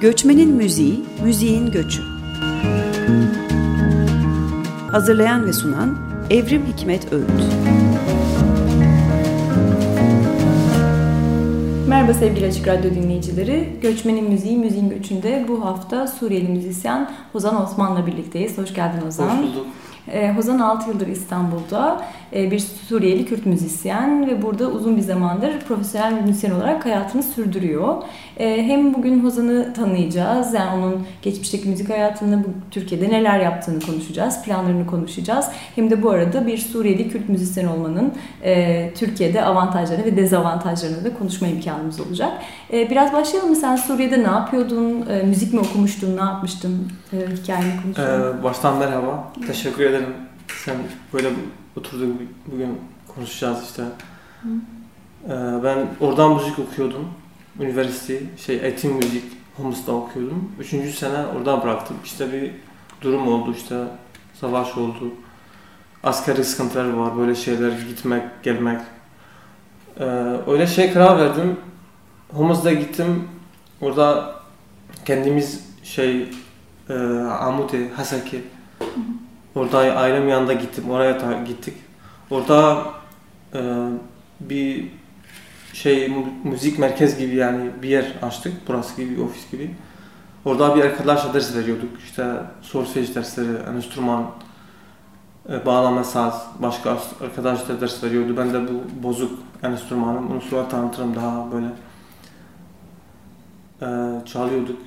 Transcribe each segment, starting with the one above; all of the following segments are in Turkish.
Göçmenin Müziği, Müziğin Göçü. Hazırlayan ve sunan Evrim Hikmet Öğüt. Merhaba sevgili Açık Radyo dinleyicileri. Göçmenin Müziği, Müziğin Göçü'nde bu hafta Suriyeli müzisyen Hozan Osman'la birlikteyiz. Hoş geldin Hozan. Hoş bulduk. Ee, Hozan 6 yıldır İstanbul'da e, bir Suriyeli Kürt müzisyen ve burada uzun bir zamandır profesyonel bir müzisyen olarak hayatını sürdürüyor. Ee, hem bugün Hozan'ı tanıyacağız, yani onun geçmişteki müzik hayatını, bu Türkiye'de neler yaptığını konuşacağız, planlarını konuşacağız. Hem de bu arada bir Suriyeli Kürt müzisyen olmanın e, Türkiye'de avantajlarını ve dezavantajlarını da konuşma imkanımız olacak. E, biraz başlayalım mı? Sen Suriye'de ne yapıyordun? E, müzik mi okumuştun? Ne yapmıştın? E, hikayeni konuşalım. Ee, baştan merhaba. Teşekkür ederim. Sen böyle oturduk bugün konuşacağız işte. Ee, ben oradan müzik okuyordum. Üniversite, şey eğitim müzik Homs'ta okuyordum. Üçüncü sene oradan bıraktım. İşte bir durum oldu işte. Savaş oldu. Askeri sıkıntılar var. Böyle şeyler gitmek, gelmek. Ee, öyle şey karar verdim. Homs'da gittim. Orada kendimiz şey e, Amuti, Hasaki Orada ailem yanında gittim. Oraya ta- gittik. Orada e, bir şey müzik merkez gibi yani bir yer açtık. Burası gibi ofis gibi. Orada bir arkadaşla ders veriyorduk. İşte solfej dersleri, enstrüman, e, bağlama saz, başka arkadaş da ders veriyordu. Ben de bu bozuk enstrümanım. Onu sonra tanıtırım daha böyle. E, çalıyorduk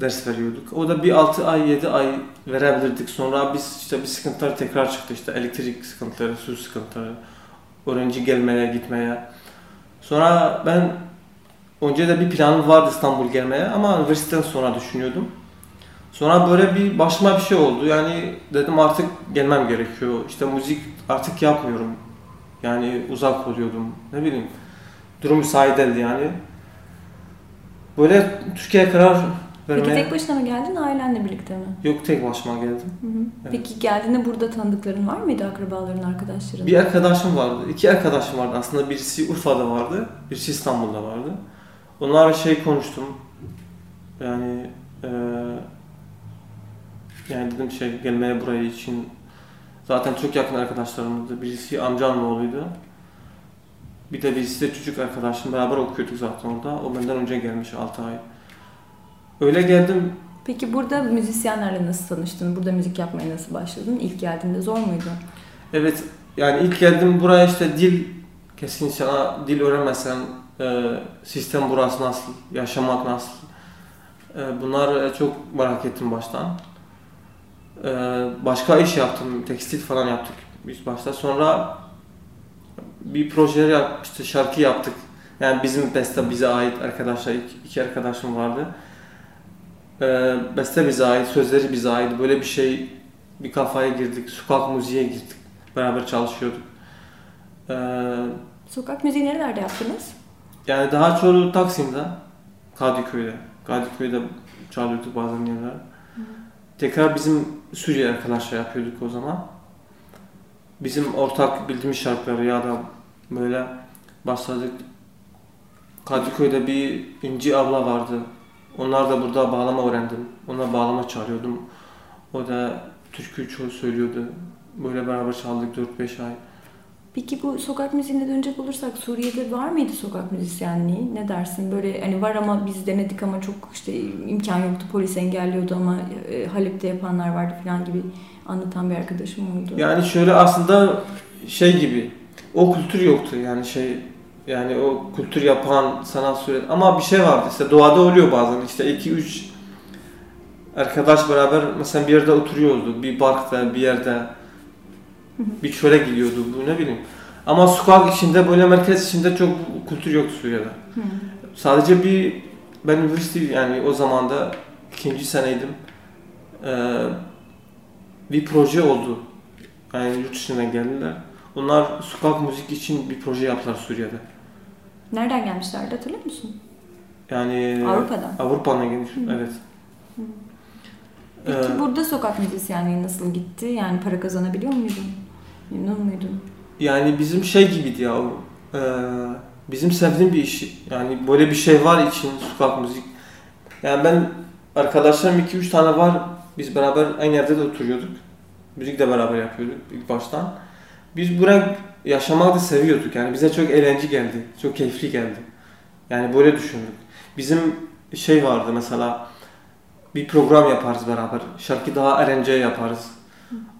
ders veriyorduk. O da bir 6 ay 7 ay verebilirdik. Sonra biz işte bir sıkıntılar tekrar çıktı. İşte elektrik sıkıntıları, su sıkıntıları, öğrenci gelmeye gitmeye. Sonra ben önce de bir planım vardı İstanbul gelmeye ama üniversiteden sonra düşünüyordum. Sonra böyle bir başıma bir şey oldu. Yani dedim artık gelmem gerekiyor. İşte müzik artık yapmıyorum. Yani uzak oluyordum. Ne bileyim. Durum müsait yani. Böyle Türkiye'ye karar Peki tek başına mı geldin, ailenle birlikte mi? Yok tek başıma geldim. Hı hı. Peki geldiğinde burada tanıdıkların var mıydı, akrabaların, arkadaşların? Bir arkadaşım vardı, iki arkadaşım vardı aslında. Birisi Urfa'da vardı, birisi İstanbul'da vardı. Onlarla şey konuştum. Yani e, yani dedim şey gelmeye buraya için zaten çok yakın arkadaşlarımızdı. Birisi amcamın oğluydu. Bir de birisi de çocuk arkadaşım. Beraber okuyorduk zaten orada. O benden önce gelmiş 6 ay. Öyle geldim. Peki burada müzisyenlerle nasıl tanıştın? Burada müzik yapmaya nasıl başladın? İlk geldiğinde zor muydu? Evet yani ilk geldim buraya işte dil kesin sana dil öğrenmezsen e, sistem burası nasıl, yaşamak nasıl e, bunlar çok merak ettim baştan. E, başka iş yaptım, tekstil falan yaptık biz başta. Sonra bir projeler yap, işte şarkı yaptık. Yani bizim beste bize ait arkadaşlar, iki, iki arkadaşım vardı. E, beste bize ait, sözleri bize ait. Böyle bir şey, bir kafaya girdik, sokak müziğe girdik. Beraber çalışıyorduk. Ee, Sokak müziği nerelerde yaptınız? yani daha çoğu Taksim'de, Kadıköy'de. Kadıköy'de çalıyorduk bazen yerler. Tekrar bizim Suriye arkadaşlar yapıyorduk o zaman. Bizim ortak bildiğimiz şarkıları ya da böyle başladık. Kadıköy'de bir İnci abla vardı. Onlar da burada bağlama öğrendim. Ona bağlama çalıyordum. O da türkü çoğu söylüyordu. Böyle beraber çaldık 4-5 ay. Peki bu sokak müziğine dönecek olursak Suriye'de var mıydı sokak müzisyenliği? Ne dersin? Böyle hani var ama biz denedik ama çok işte imkan yoktu. Polis engelliyordu ama e, Halep'te yapanlar vardı falan gibi anlatan bir arkadaşım oldu. Yani şöyle aslında şey gibi o kültür yoktu yani şey yani o kültür yapan sanat süre ama bir şey vardı işte doğada oluyor bazen işte iki üç arkadaş beraber mesela bir yerde oturuyordu bir parkta bir yerde bir çöle gidiyordu bu ne bileyim ama sokak içinde böyle merkez içinde çok kültür yoktu Suriye'de. Sadece bir ben üniversite yani o zaman da ikinci seneydim. Ee, bir proje oldu. Yani yurt dışından geldiler. Onlar sokak müzik için bir proje yaptılar Suriye'de. Nereden gelmişlerdi hatırlıyor musun? Yani Avrupa'dan. Avrupa'dan gelmiş. Hı. Evet. Peki Ee, burada sokak müzisyenliği nasıl gitti? Yani para kazanabiliyor muydun? Memnun muydun? Yani bizim şey gibiydi ya. e, bizim sevdiğim bir iş. Yani böyle bir şey var için sokak müzik. Yani ben arkadaşlarım 2-3 tane var. Biz beraber aynı yerde de oturuyorduk. Müzik de beraber yapıyorduk ilk baştan. Biz buraya yaşamak da seviyorduk. Yani bize çok eğlenceli geldi. Çok keyifli geldi. Yani böyle düşündük. Bizim şey vardı mesela bir program yaparız beraber. Şarkı daha eğlenceli yaparız.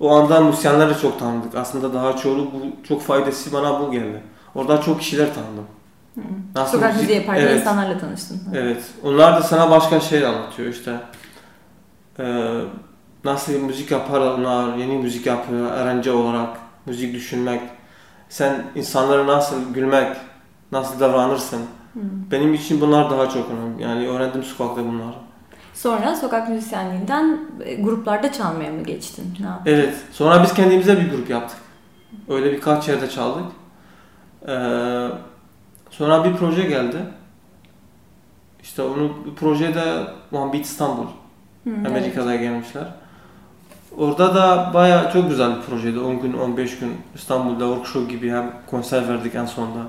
O anda müzisyenleri çok tanıdık. Aslında daha çoğu bu çok faydası bana bu geldi. Orada çok kişiler tanıdım. Hı. Nasıl Sokak müzik- müziği yaparken Evet. insanlarla tanıştın. Evet. Onlar da sana başka şey anlatıyor işte. Ee, nasıl müzik yaparlar yeni müzik yapıyor, öğrenci olarak müzik düşünmek. Sen insanlara nasıl gülmek, nasıl davranırsın. Hı. Benim için bunlar daha çok önemli. Yani öğrendim sokakta bunları. Sonra sokak müzisyenliğinden e, gruplarda çalmaya mı geçtin? Ne yaptın? Evet. Sonra biz kendimize bir grup yaptık. Öyle birkaç yerde çaldık. Ee, sonra bir proje geldi. İşte onu projede One Beat İstanbul. Hı, evet. Amerika'da gelmişler. Orada da baya çok güzel bir projeydi. 10 gün, 15 gün İstanbul'da workshop gibi hem konser verdik en sonunda.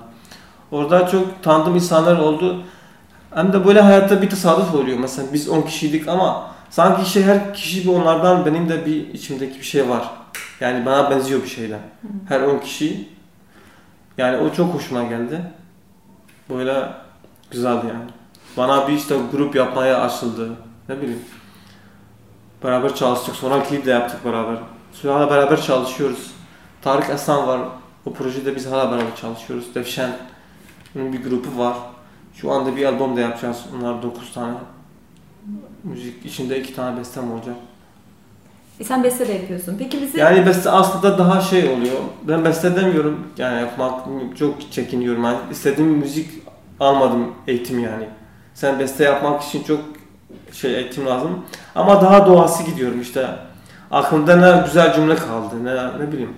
Orada çok tanıdığım insanlar oldu. Hem de böyle hayatta bir tesadüf oluyor. Mesela biz 10 kişiydik ama sanki şey her kişi bir onlardan benim de bir içimdeki bir şey var. Yani bana benziyor bir şeyden. Her 10 kişi. Yani o çok hoşuma geldi. Böyle güzeldi yani. Bana bir işte grup yapmaya açıldı. Ne bileyim. Beraber çalıştık. Sonra klip de yaptık beraber. Sonra hala beraber çalışıyoruz. Tarık Aslan var. O projede biz hala beraber çalışıyoruz. Devşen. Onun bir grubu var. Şu anda bir albüm de yapacağız. Onlar 9 tane. Müzik içinde 2 tane bestem olacak. E sen beste de yapıyorsun. Peki bizi Yani beste aslında daha şey oluyor. Ben beste demiyorum. Yani yapmak çok çekiniyorum. Yani istediğim müzik almadım eğitim yani. Sen beste yapmak için çok şey eğitim lazım. Ama daha doğası gidiyorum işte. Aklımda ne güzel cümle kaldı. Ne, ne bileyim.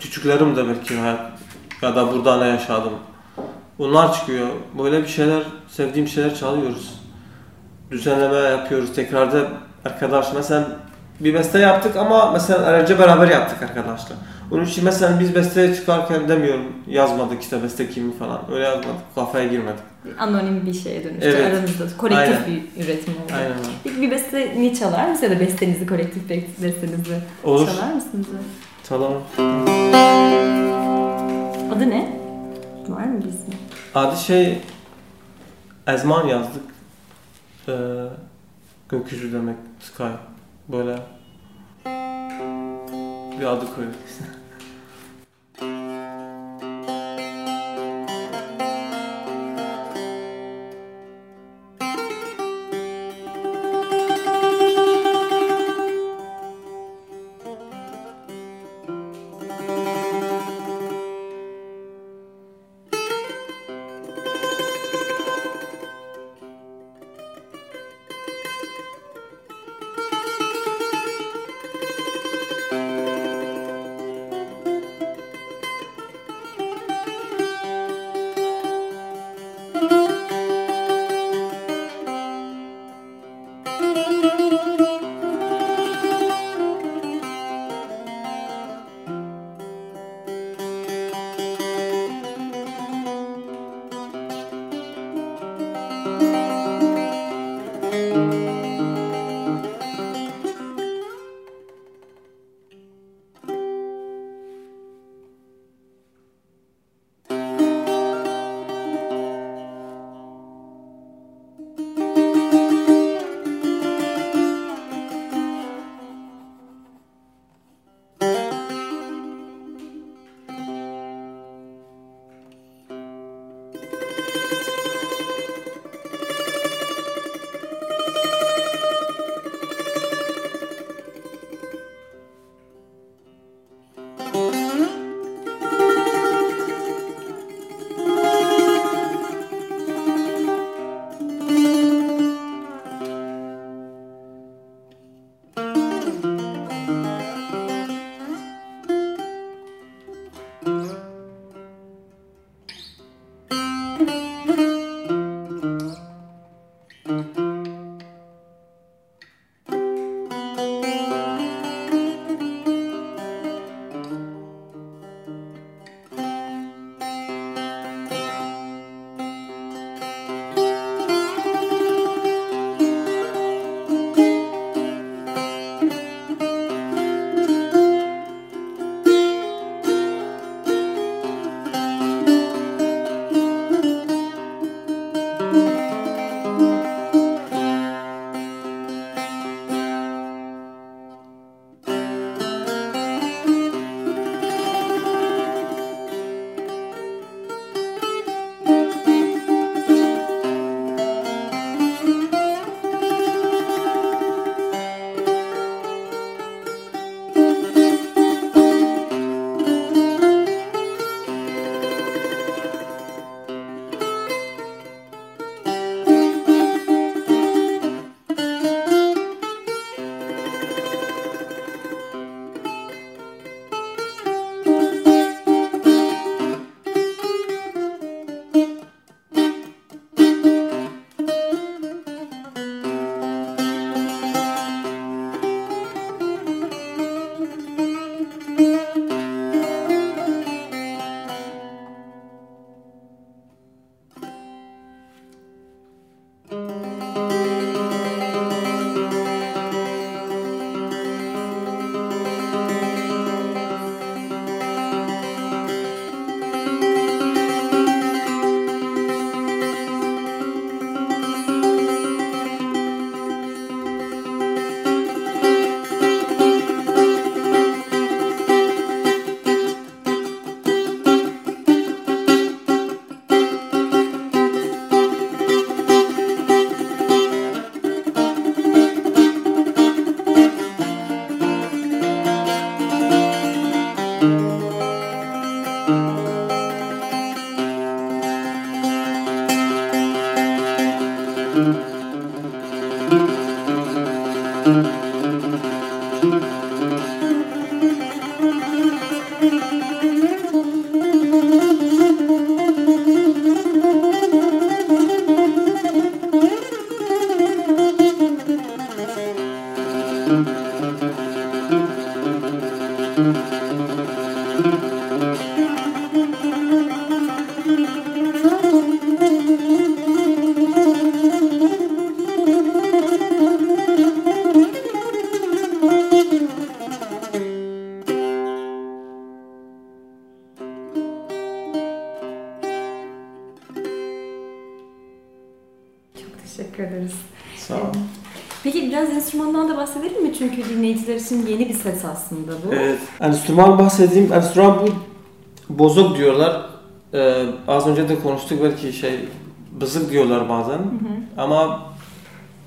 Küçüklerim de belki ya da burada ne yaşadım. Onlar çıkıyor. Böyle bir şeyler, sevdiğim şeyler çalıyoruz. Düzenleme yapıyoruz. Tekrarda arkadaş mesela bir beste yaptık ama mesela aracı beraber yaptık arkadaşlar. Onun için mesela biz besteye çıkarken demiyorum yazmadık işte beste kimi falan. Öyle yazmadık. Kafaya girmedik. anonim bir şeye dönüştü. Evet. Aranızda kolektif Aynen. bir üretim oldu. Aynen. Peki bir besteni çalar mısınız ya da bestenizi, kolektif be- bestenizi Olur. çalar mısınız? Çalalım. Adı ne? Var mı bizim? Adı şey Ezman yazdık. Ee, gökyüzü demek. Sky. Böyle bir adı koyduk. Çok için yeni bir ses aslında bu. Evet. Enstrüman bahsedeyim. Enstrüman bu bozuk diyorlar. Ee, az önce de konuştuk belki şey bızık diyorlar bazen. Hı hı. Ama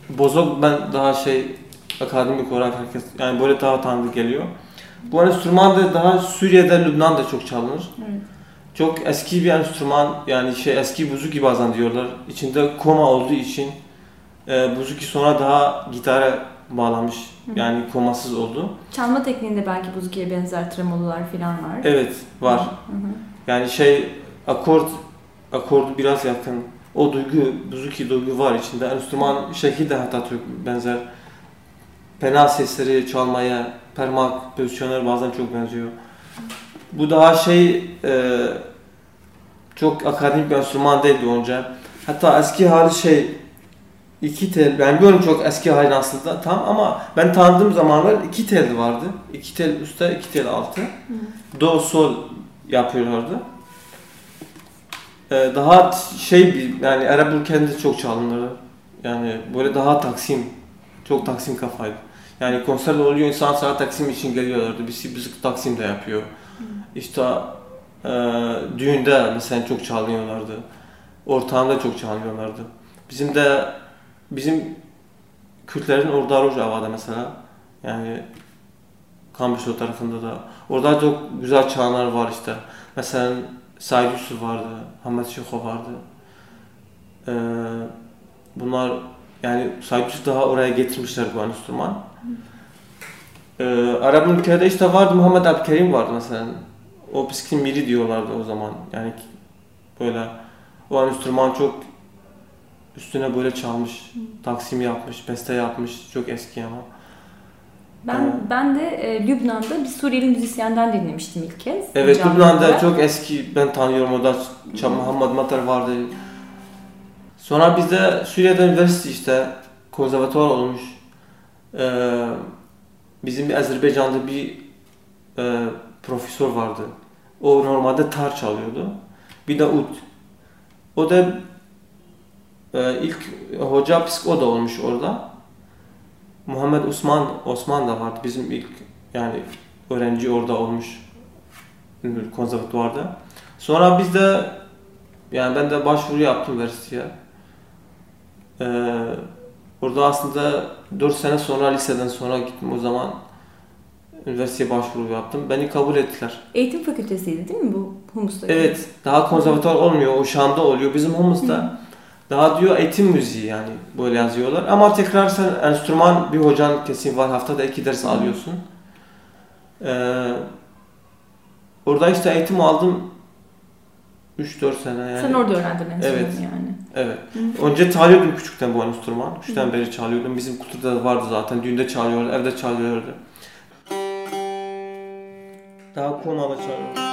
bozok ben daha şey akademik olarak herkes yani böyle daha tanıdık geliyor. Bu enstrüman da daha Suriye'de, Lübnan'da çok çalınır. Evet. Çok eski bir enstrüman yani şey eski buzuki bazen diyorlar. İçinde koma olduğu için e, buzuki sonra daha gitara bağlamış. Hı. Yani komasız oldu. Çalma tekniğinde belki buzukiye benzer tremololar falan var. Evet var. Hı hı. Yani şey akord akordu biraz yakın. O duygu, buzuki duygu var içinde. Enstrüman şekli de hatta çok benzer. Pena sesleri çalmaya, parmak pozisyonları bazen çok benziyor. Bu daha şey e, çok akademik bir enstrüman değildi önce. Hatta eski hali şey iki tel, ben biliyorum çok eski hali aslında tam ama ben tanıdığım zamanlar iki tel vardı. İki tel üstte, iki tel altı. Do, sol yapıyorlardı. Ee, daha şey bir yani Arap ülkelerinde çok çalınır. Yani böyle daha taksim, çok taksim kafaydı. Yani konserler oluyor insan saat taksim için geliyorlardı. Birisi bizi taksim de yapıyor. İşte e, düğünde mesela çok çalıyorlardı. Ortağında çok çalıyorlardı. Bizim de bizim Kürtlerin orada Rojava'da mesela yani Kamışlı o tarafında da orada çok güzel çağlar var işte. Mesela Said Yusuf vardı, Hamad Şeko vardı. Ee, bunlar yani Said Yusuf daha oraya getirmişler bu enstrüman. Ee, Arap ülkelerde işte vardı Muhammed Abdülkerim vardı mesela. O bisikletin miri diyorlardı o zaman. Yani böyle o enstrüman çok üstüne böyle çalmış, taksim yapmış, beste yapmış. Çok eski ama. Ben Evet. ben de e, Lübnan'da bir Suriyeli müzisyenden dinlemiştim ilk kez. Evet. Lübnan'da çok eski ben tanıyorum orada Ç- Muhammed Matar vardı. Sonra bizde Suriye'de üniversite işte konservatuvar olmuş. Ee, bizim bir Azerbaycan'da bir e, profesör vardı. O normalde tar çalıyordu. Bir de ud. O da e, ilk hoca psik o da olmuş orada. Muhammed Osman Osman da vardı bizim ilk yani öğrenci orada olmuş konservatuvarda. Sonra biz de yani ben de başvuru yaptım üniversiteye. Ee, orada aslında 4 sene sonra liseden sonra gittim o zaman üniversiteye başvuru yaptım. Beni kabul ettiler. Eğitim fakültesiydi değil mi bu Humus'taki? Evet, daha konservatuvar olmuyor. O Şam'da oluyor. Bizim Humus'ta daha diyor eğitim müziği yani böyle yazıyorlar. Ama tekrar sen enstrüman bir hocan kesin var. Haftada iki ders alıyorsun. Ee, orada işte eğitim aldım 3-4 sene yani. Sen orada öğrendin enstrümanı Evet. yani. Evet. Hı. Önce çalıyordum küçükten bu enstrüman. Küçükten beri çalıyordum. Bizim kültürde de vardı zaten. Düğünde çalıyorlar, evde çalıyorlardı. Daha komalı çalıyorum.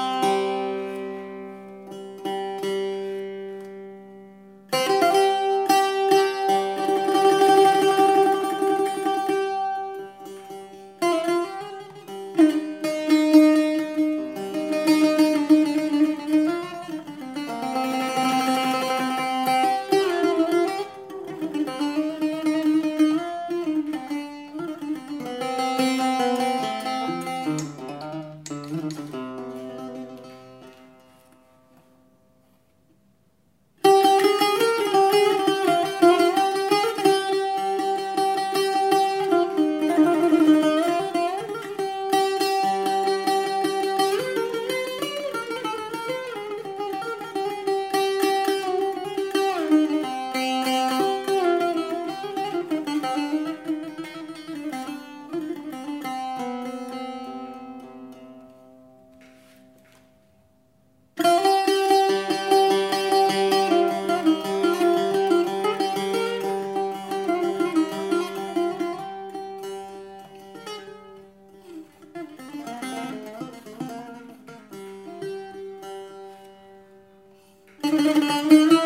Música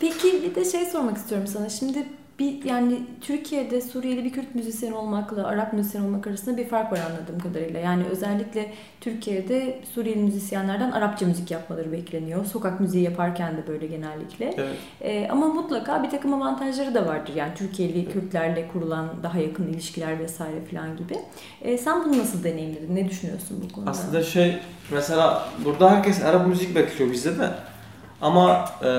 Peki bir de şey sormak istiyorum sana. Şimdi bir yani Türkiye'de Suriyeli bir Kürt müzisyen olmakla Arap müzisyen olmak arasında bir fark var anladığım kadarıyla. Yani özellikle Türkiye'de Suriyeli müzisyenlerden Arapça müzik yapmaları bekleniyor. Sokak müziği yaparken de böyle genellikle. Evet. Ee, ama mutlaka bir takım avantajları da vardır. Yani Türkiye'li Kürtlerle kurulan daha yakın ilişkiler vesaire falan gibi. Ee, sen bunu nasıl deneyimledin? Ne düşünüyorsun bu konuda? Aslında şey mesela burada herkes Arap müzik bekliyor bizde de. Ama e,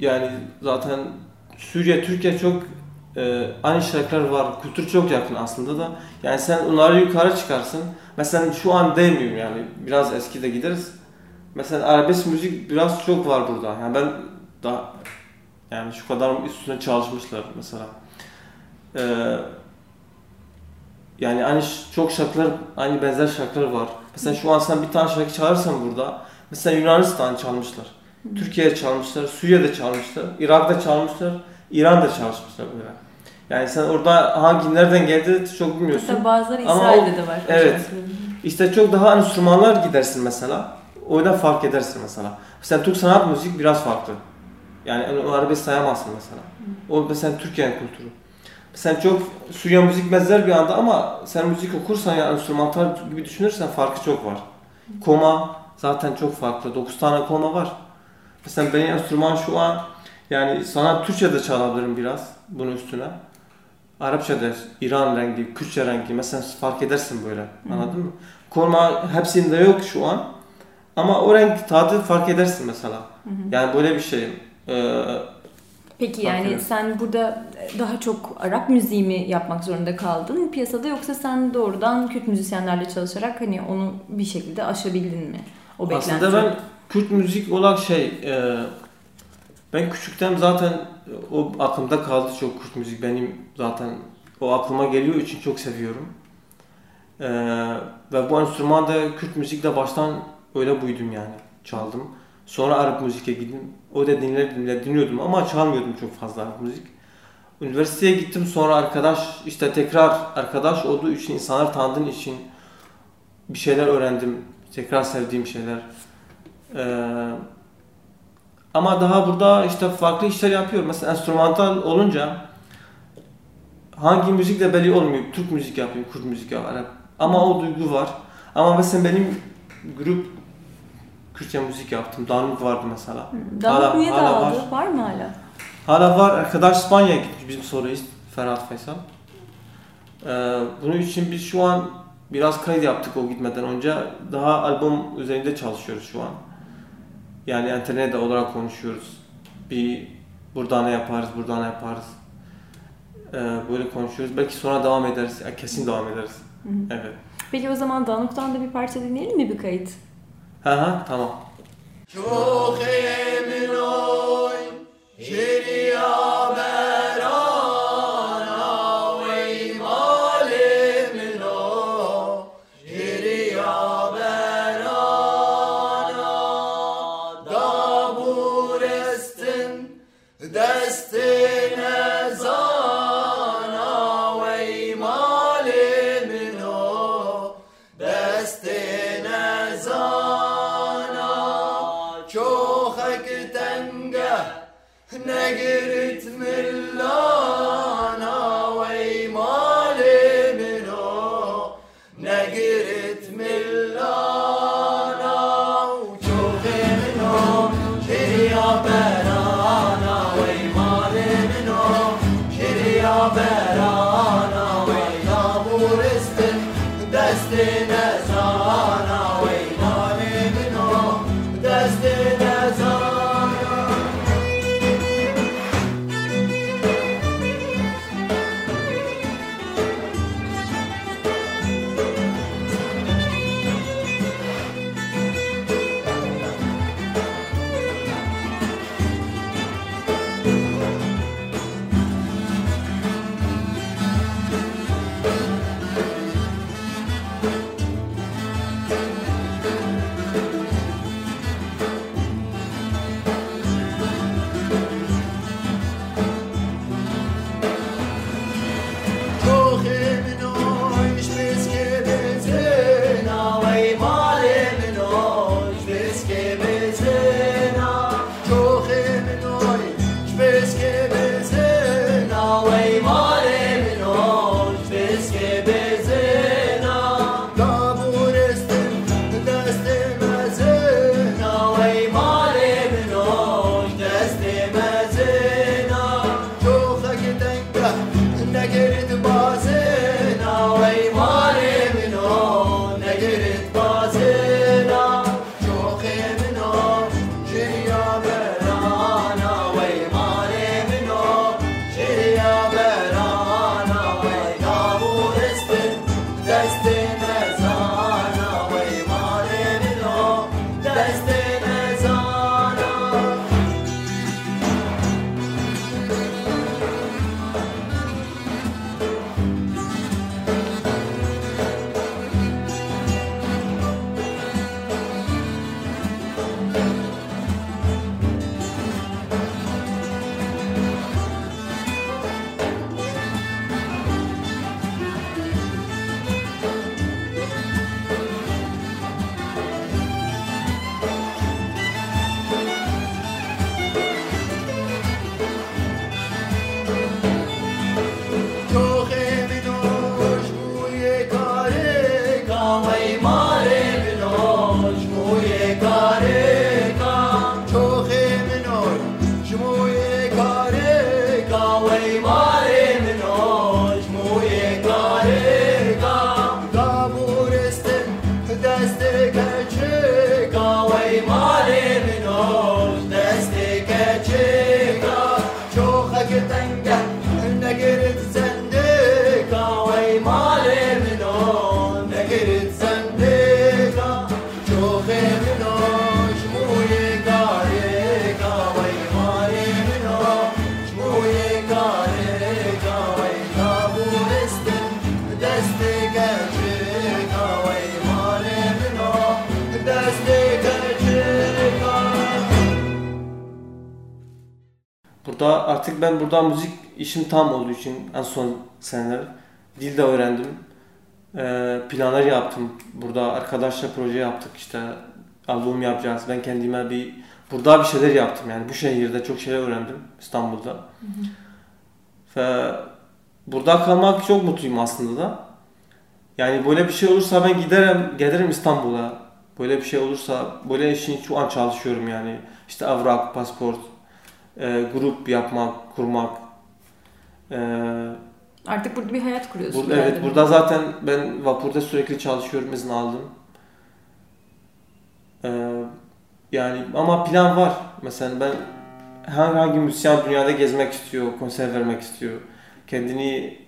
yani zaten Suriye, Türkiye çok e, aynı şarkılar var. Kültür çok yakın aslında da. Yani sen onları yukarı çıkarsın. Mesela şu an demiyorum yani. Biraz eski de gideriz. Mesela arabesk müzik biraz çok var burada. Yani ben daha yani şu kadar üstüne çalışmışlar mesela. Eee yani ş- çok şarkılar, aynı benzer şarkılar var. Mesela şu an sen bir tane şarkı çağırırsan burada, mesela Yunanistan çalmışlar, Türkiye'de çalmışlar, Suriye'de çalmışlar, Irak'ta çalmışlar, İran'da çalışmışlar böyle. Yani sen orada hangi nereden geldi çok bilmiyorsun. Hatta bazıları İsrail'de de var. evet. İşte çok daha enstrümanlar gidersin mesela. Orada fark edersin mesela. Mesela Türk sanat müzik biraz farklı. Yani o arabesk sayamazsın mesela. O mesela Türkiye'nin kültürü. Sen çok Suriye müzik benzer bir anda ama sen müzik okursan ya enstrümantal gibi düşünürsen farkı çok var. Koma zaten çok farklı. 9 tane koma var. Mesela benim enstrüman şu an yani sana Türkçe'de çalabilirim biraz bunun üstüne. Arapça'da İran rengi, Kürtçe rengi mesela fark edersin böyle. Anladın mı? Korma hepsinde yok şu an. Ama o renk tadı fark edersin mesela. Yani böyle bir şey. Ee, Peki yani eder. sen burada daha çok Arap müziği mi yapmak zorunda kaldın piyasada yoksa sen doğrudan Kürt müzisyenlerle çalışarak hani onu bir şekilde aşabildin mi? O beklenti. Aslında ben Kürt müzik olarak şey, e, ben küçükten zaten o aklımda kaldı çok Kürt müzik benim zaten o aklıma geliyor için çok seviyorum. E, ve bu enstrüman da Kürt müzikle baştan öyle buydum yani çaldım. Sonra Arap müziğe gittim. O da dinler dinler dinliyordum ama çalmıyordum çok fazla Arap müzik. Üniversiteye gittim sonra arkadaş işte tekrar arkadaş olduğu için insanlar tanıdığım için bir şeyler öğrendim. Tekrar sevdiğim şeyler. Ee, ama daha burada işte farklı işler yapıyorum. Mesela enstrümantal olunca hangi müzik de belli olmuyor. Türk müzik yapayım, Kürt müzik yapayım. Ama o duygu var. Ama mesela benim grup Kürtçe müzik yaptım. Danuk vardı mesela. Daha Hala- üye hala dağıldı. var. Var. mı hala? Hala var. Arkadaş İspanya'ya gitmiş bizim solist Ferhat Faysal. Ee, bunun için biz şu an biraz kayıt yaptık o gitmeden önce. Daha albüm üzerinde çalışıyoruz şu an. Yani internette olarak konuşuyoruz. Bir burada ne yaparız, burada ne yaparız. Ee, böyle konuşuyoruz. Belki sonra devam ederiz. Yani kesin devam ederiz. Evet. Peki o zaman Danuk'tan da bir parça dinleyelim mi bir kayıt? Ha ha tamam. Çok emin oy, şeriabet. destine sana. Burada artık ben burada müzik işim tam olduğu için en son seneler dil de öğrendim. Ee, planlar yaptım. Burada arkadaşla proje yaptık işte albüm yapacağız. Ben kendime bir burada bir şeyler yaptım yani bu şehirde çok şeyler öğrendim İstanbul'da. Ve burada kalmak çok mutluyum aslında da. Yani böyle bir şey olursa ben giderim, gelirim İstanbul'a. Böyle bir şey olursa, böyle işin şu an çalışıyorum yani. İşte evrak, pasport, e, grup yapmak, kurmak. E, Artık burada bir hayat kuruyorsun. bur- evet, yani. burada zaten ben vapurda sürekli çalışıyorum, izin aldım. E, yani ama plan var. Mesela ben herhangi müzisyen dünyada gezmek istiyor, konser vermek istiyor. Kendini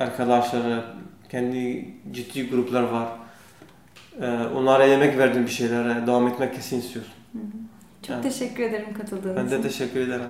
arkadaşları, kendi ciddi gruplar var. Ee, onlara emek verdim bir şeylere, devam etmek kesin istiyorsun. Çok Evet. teşekkür ederim katıldığınız Ben için. de teşekkür ederim.